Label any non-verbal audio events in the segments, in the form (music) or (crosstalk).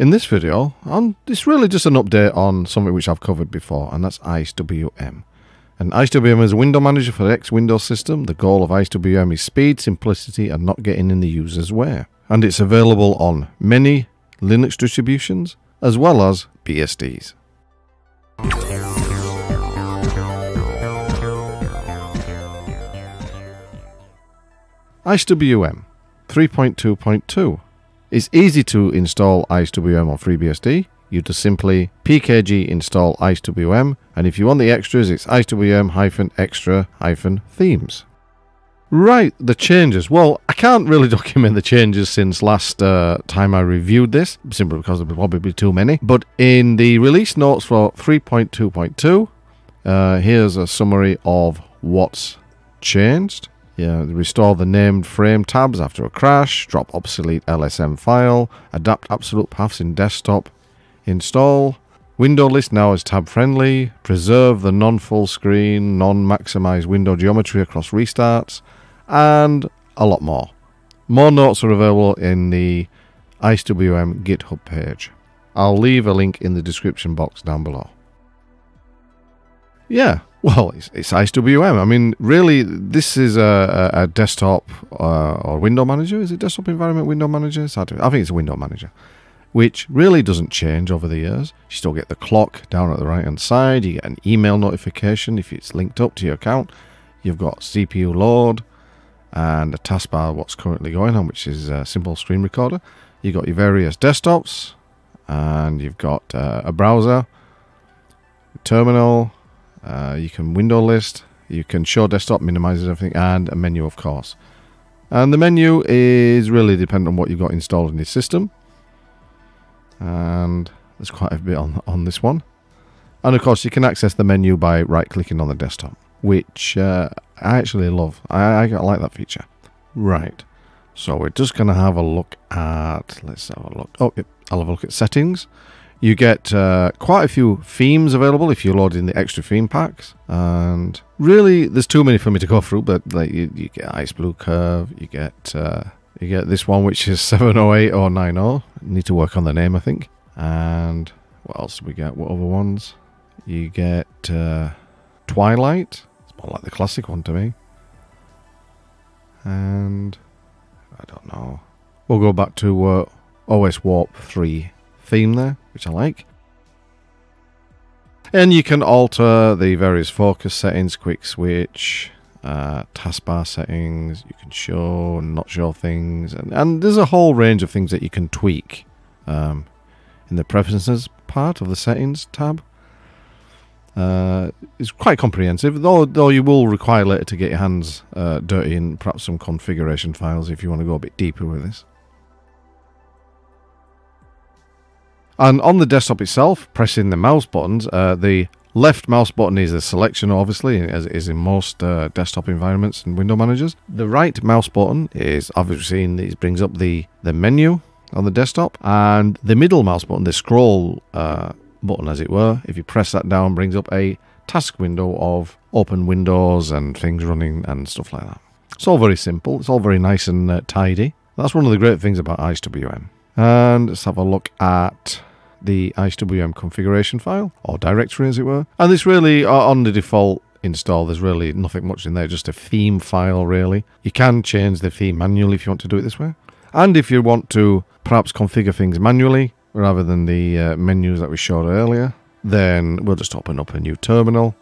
In this video, on, it's really just an update on something which I've covered before, and that's IceWM. And IceWM is a window manager for the X Windows system. The goal of IceWM is speed, simplicity, and not getting in the user's way. And it's available on many Linux distributions, as well as BSDs. IceWM 3.2.2 It's easy to install IceWM on FreeBSD. You just simply pkg install IceWM, and if you want the extras, it's IceWM-extra-themes. Right, the changes. Well, I can't really (laughs) document the changes since last uh, time I reviewed this, simply because there will probably be too many. But in the release notes for 3.2.2, uh, here's a summary of what's changed. Yeah, restore the named frame tabs after a crash, drop obsolete LSM file, adapt absolute paths in desktop, install. Window list now is tab friendly, preserve the non full screen, non maximized window geometry across restarts, and a lot more. More notes are available in the IceWM GitHub page. I'll leave a link in the description box down below. Yeah, well, it's, it's IceWM. I mean, really, this is a, a, a desktop uh, or window manager. Is it desktop environment window manager? I think it's a window manager, which really doesn't change over the years. You still get the clock down at the right hand side. You get an email notification if it's linked up to your account. You've got CPU load and a taskbar. What's currently going on, which is a simple screen recorder. You've got your various desktops, and you've got uh, a browser, terminal uh, you can window list, you can show desktop, minimizes everything, and a menu, of course. And the menu is really dependent on what you've got installed in your system. And there's quite a bit on, on this one. And of course, you can access the menu by right clicking on the desktop, which uh, I actually love. I, I like that feature. Right. So we're just going to have a look at, let's have a look. Oh, yep, I'll have a look at settings. You get uh, quite a few themes available if you load in the extra theme packs. And really, there's too many for me to go through, but like you, you get Ice Blue Curve, you get uh, you get this one which is (laughs) 708 or 90. Need to work on the name, I think. And what else do we get? What other ones? You get uh, Twilight. It's more like the classic one to me. And I don't know. We'll go back to uh, OS Warp 3 theme there, which I like. And you can alter the various focus settings, quick switch, uh, taskbar settings. You can show and not show things. And, and there's a whole range of things that you can tweak um, in the preferences part of the settings tab. Uh, it's quite comprehensive, though, though you will require later to get your hands uh, dirty in perhaps some configuration files if you want to go a bit deeper with this. And on the desktop itself, pressing the mouse buttons, uh, the left mouse button is a selection, obviously, as it is in most uh, desktop environments and window managers. The right mouse button is obviously it brings up the, the menu on the desktop, and the middle mouse button, the scroll uh, button, as it were, if you press that down, brings up a task window of open windows and things running and stuff like that. It's all very simple. It's all very nice and uh, tidy. That's one of the great things about IceWM. And let's have a look at the IceWM configuration file, or directory as it were. And this really, uh, on the default install, there's really nothing much in there, just a theme file really. You can change the theme manually if you want to do it this way. And if you want to perhaps configure things manually, rather than the uh, menus that we showed earlier, then we'll just open up a new terminal.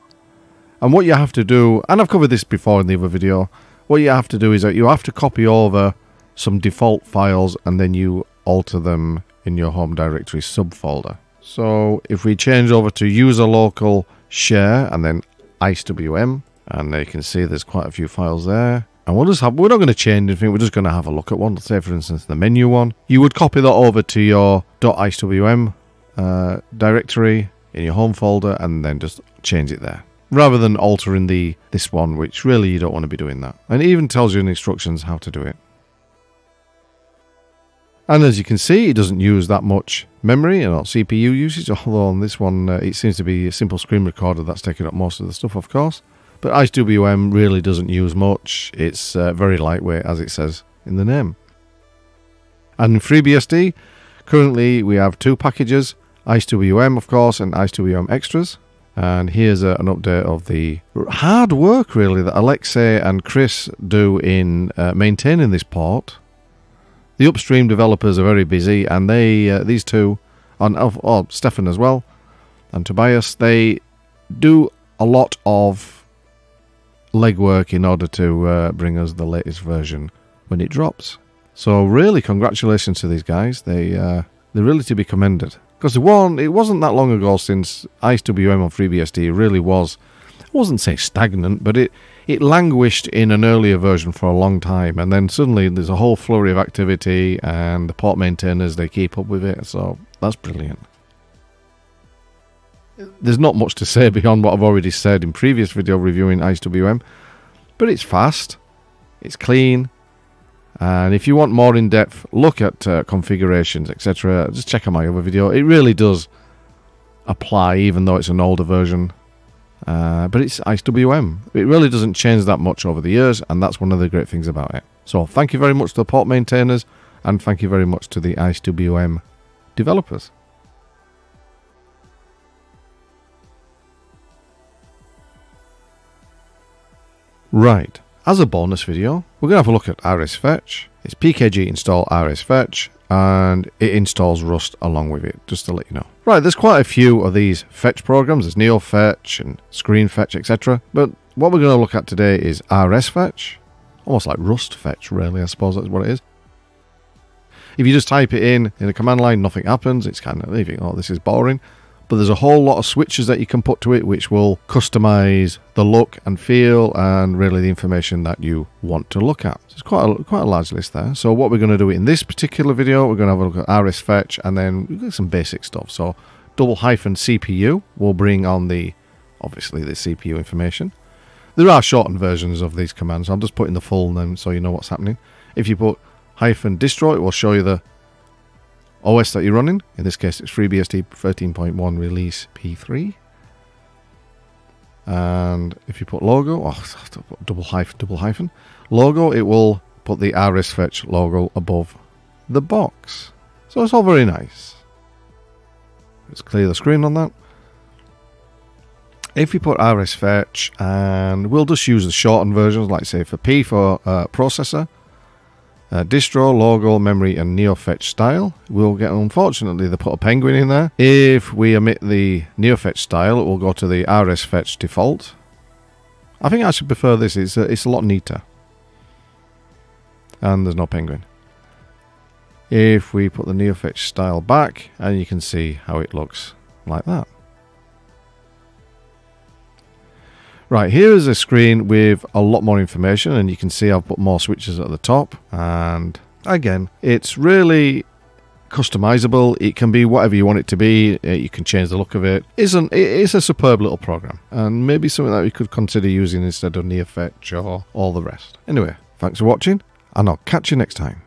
And what you have to do, and I've covered this before in the other video, what you have to do is that you have to copy over some default files and then you alter them in your home directory subfolder. So if we change over to user local share and then IceWM, and you can see there's quite a few files there. And we'll just have, we're not going to change anything, we're just going to have a look at one. Let's say, for instance, the menu one. You would copy that over to your .icewm uh, directory in your home folder and then just change it there. Rather than altering the this one, which really you don't want to be doing that. And it even tells you in the instructions how to do it. And as you can see, it doesn't use that much memory and not CPU usage, although on this one uh, it seems to be a simple screen recorder that's taking up most of the stuff, of course. But IceWM really doesn't use much. It's uh, very lightweight, as it says in the name. And FreeBSD, Currently, we have two packages IceWM, of course, and IceWM Extras. And here's a, an update of the hard work, really, that Alexei and Chris do in uh, maintaining this port. The upstream developers are very busy, and they uh, these two, and oh, Stefan as well, and Tobias, they do a lot of legwork in order to uh, bring us the latest version when it drops. So really, congratulations to these guys. They uh, they're really to be commended because one, it wasn't that long ago since IceWM on FreeBSD really was. I wasn't say stagnant, but it it languished in an earlier version for a long time, and then suddenly there's a whole flurry of activity, and the port maintainers they keep up with it. So that's brilliant. There's not much to say (laughs) beyond what I've already said in previous video reviewing IceWM, but it's fast, it's clean, and if you want more in depth look at uh, configurations, etc., just check out my other video. It really does apply, even though it's an older version. Uh, but it's IceWM. It really doesn't change that much over the years, and that's one of the great things about it. So, thank you very much to the port maintainers, and thank you very much to the IceWM developers. Right. As a bonus video, we're going to have a look at RSFetch. It's pkg install RSFetch and it installs Rust along with it, just to let you know. Right, there's quite a few of these fetch programs. There's NeoFetch and ScreenFetch, etc. But what we're going to look at today is RSFetch. Almost like Rust Fetch, really, I suppose that's what it is. If you just type it in in a command line, nothing happens. It's kind of leaving, oh, this is boring but there's a whole lot of switches that you can put to it which will customize the look and feel and really the information that you want to look at. So it's quite a, quite a large list there. So what we're going to do in this particular video, we're going to have a look at RSFetch and then some basic stuff. So double hyphen CPU will bring on the, obviously the CPU information. There are shortened versions of these commands. I'm just putting the full name so you know what's happening. If you put hyphen distro, it will show you the OS that you're running. In this case, it's FreeBSD 13.1 release P3. And if you put logo, oh, double hyphen, double hyphen, logo, it will put the RSFetch logo above the box. So it's all very nice. Let's clear the screen on that. If we put RSFetch, and we'll just use the shortened versions, like say for P for uh, processor, uh, distro, logo, memory, and NeoFetch style. We'll get, unfortunately, they put a penguin in there. If we omit the NeoFetch style, it will go to the RSFetch default. I think I should prefer this, it's a, it's a lot neater. And there's no penguin. If we put the NeoFetch style back, and you can see how it looks like that. Right, here is a screen with a lot more information and you can see I've put more switches at the top and again, it's really customizable. It can be whatever you want it to be. Uh, you can change the look of it. It's, an, it's a superb little program and maybe something that we could consider using instead of NeoFetch or all the rest. Anyway, thanks for watching and I'll catch you next time.